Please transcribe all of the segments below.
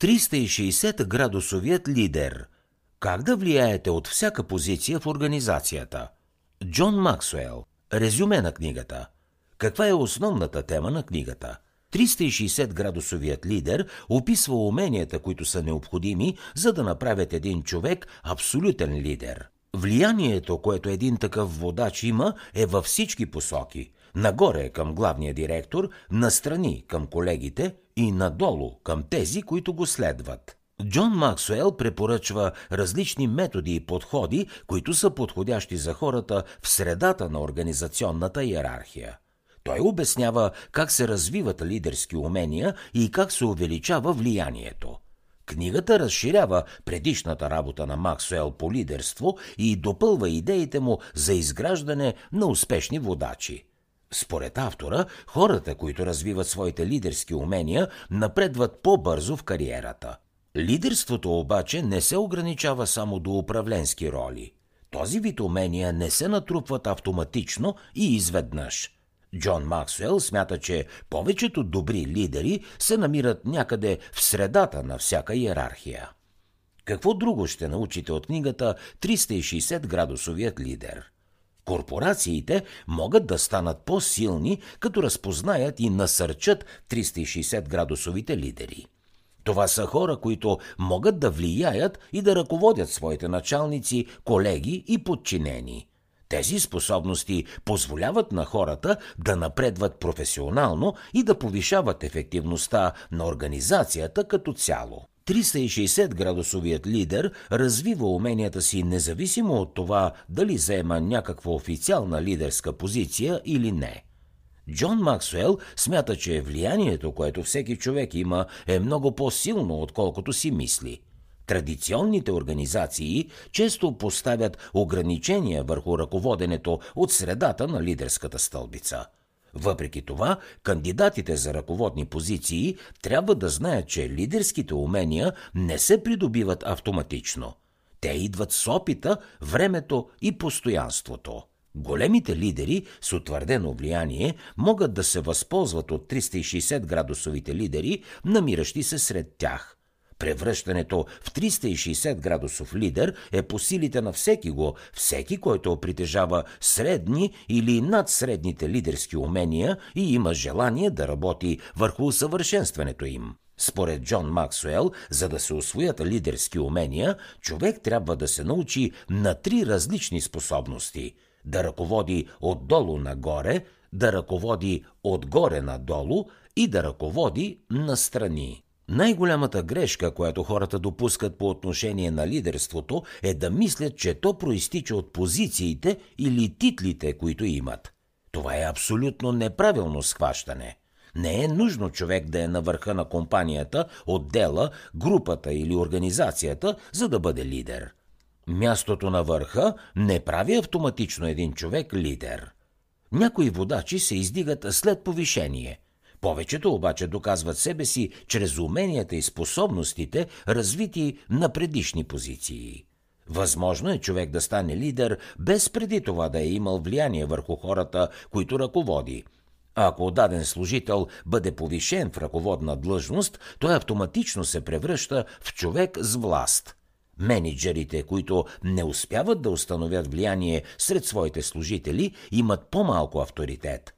360 градусовият лидер. Как да влияете от всяка позиция в организацията? Джон Максуел. Резюме на книгата. Каква е основната тема на книгата? 360 градусовият лидер описва уменията, които са необходими, за да направят един човек абсолютен лидер. Влиянието, което един такъв водач има, е във всички посоки. Нагоре към главния директор, настрани към колегите и надолу към тези, които го следват. Джон Максуел препоръчва различни методи и подходи, които са подходящи за хората в средата на организационната иерархия. Той обяснява как се развиват лидерски умения и как се увеличава влиянието. Книгата разширява предишната работа на Максуел по лидерство и допълва идеите му за изграждане на успешни водачи. Според автора, хората, които развиват своите лидерски умения, напредват по-бързо в кариерата. Лидерството обаче не се ограничава само до управленски роли. Този вид умения не се натрупват автоматично и изведнъж – Джон Максуел смята, че повечето добри лидери се намират някъде в средата на всяка иерархия. Какво друго ще научите от книгата 360 градусовият лидер? Корпорациите могат да станат по-силни, като разпознаят и насърчат 360 градусовите лидери. Това са хора, които могат да влияят и да ръководят своите началници, колеги и подчинени – тези способности позволяват на хората да напредват професионално и да повишават ефективността на организацията като цяло. 360 градусовият лидер развива уменията си независимо от това дали заема някаква официална лидерска позиция или не. Джон Максуел смята, че влиянието, което всеки човек има, е много по-силно, отколкото си мисли – Традиционните организации често поставят ограничения върху ръководенето от средата на лидерската стълбица. Въпреки това, кандидатите за ръководни позиции трябва да знаят, че лидерските умения не се придобиват автоматично. Те идват с опита, времето и постоянството. Големите лидери с утвърдено влияние могат да се възползват от 360 градусовите лидери, намиращи се сред тях. Превръщането в 360 градусов лидер е по силите на всеки го, всеки, който притежава средни или надсредните лидерски умения и има желание да работи върху усъвършенстването им. Според Джон Максуел, за да се освоят лидерски умения, човек трябва да се научи на три различни способности – да ръководи отдолу нагоре, да ръководи отгоре надолу и да ръководи настрани. Най-голямата грешка, която хората допускат по отношение на лидерството, е да мислят, че то проистича от позициите или титлите, които имат. Това е абсолютно неправилно схващане. Не е нужно човек да е на върха на компанията, отдела, групата или организацията, за да бъде лидер. Мястото на върха не прави автоматично един човек лидер. Някои водачи се издигат след повишение – повечето обаче доказват себе си чрез уменията и способностите, развити на предишни позиции. Възможно е човек да стане лидер, без преди това да е имал влияние върху хората, които ръководи. Ако даден служител бъде повишен в ръководна длъжност, той автоматично се превръща в човек с власт. Менеджерите, които не успяват да установят влияние сред своите служители, имат по-малко авторитет.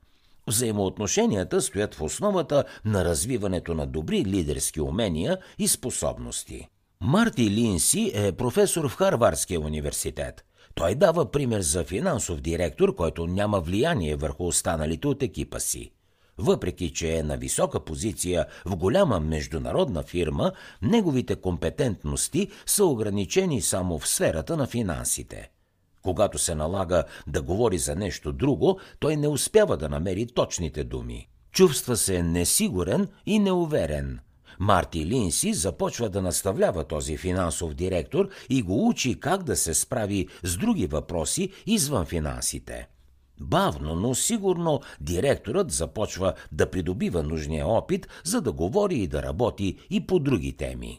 Взаимоотношенията стоят в основата на развиването на добри лидерски умения и способности. Марти Линси е професор в Харвардския университет. Той дава пример за финансов директор, който няма влияние върху останалите от екипа си. Въпреки, че е на висока позиция в голяма международна фирма, неговите компетентности са ограничени само в сферата на финансите – когато се налага да говори за нещо друго, той не успява да намери точните думи. Чувства се несигурен и неуверен. Марти Линси започва да наставлява този финансов директор и го учи как да се справи с други въпроси извън финансите. Бавно, но сигурно директорът започва да придобива нужния опит, за да говори и да работи и по други теми.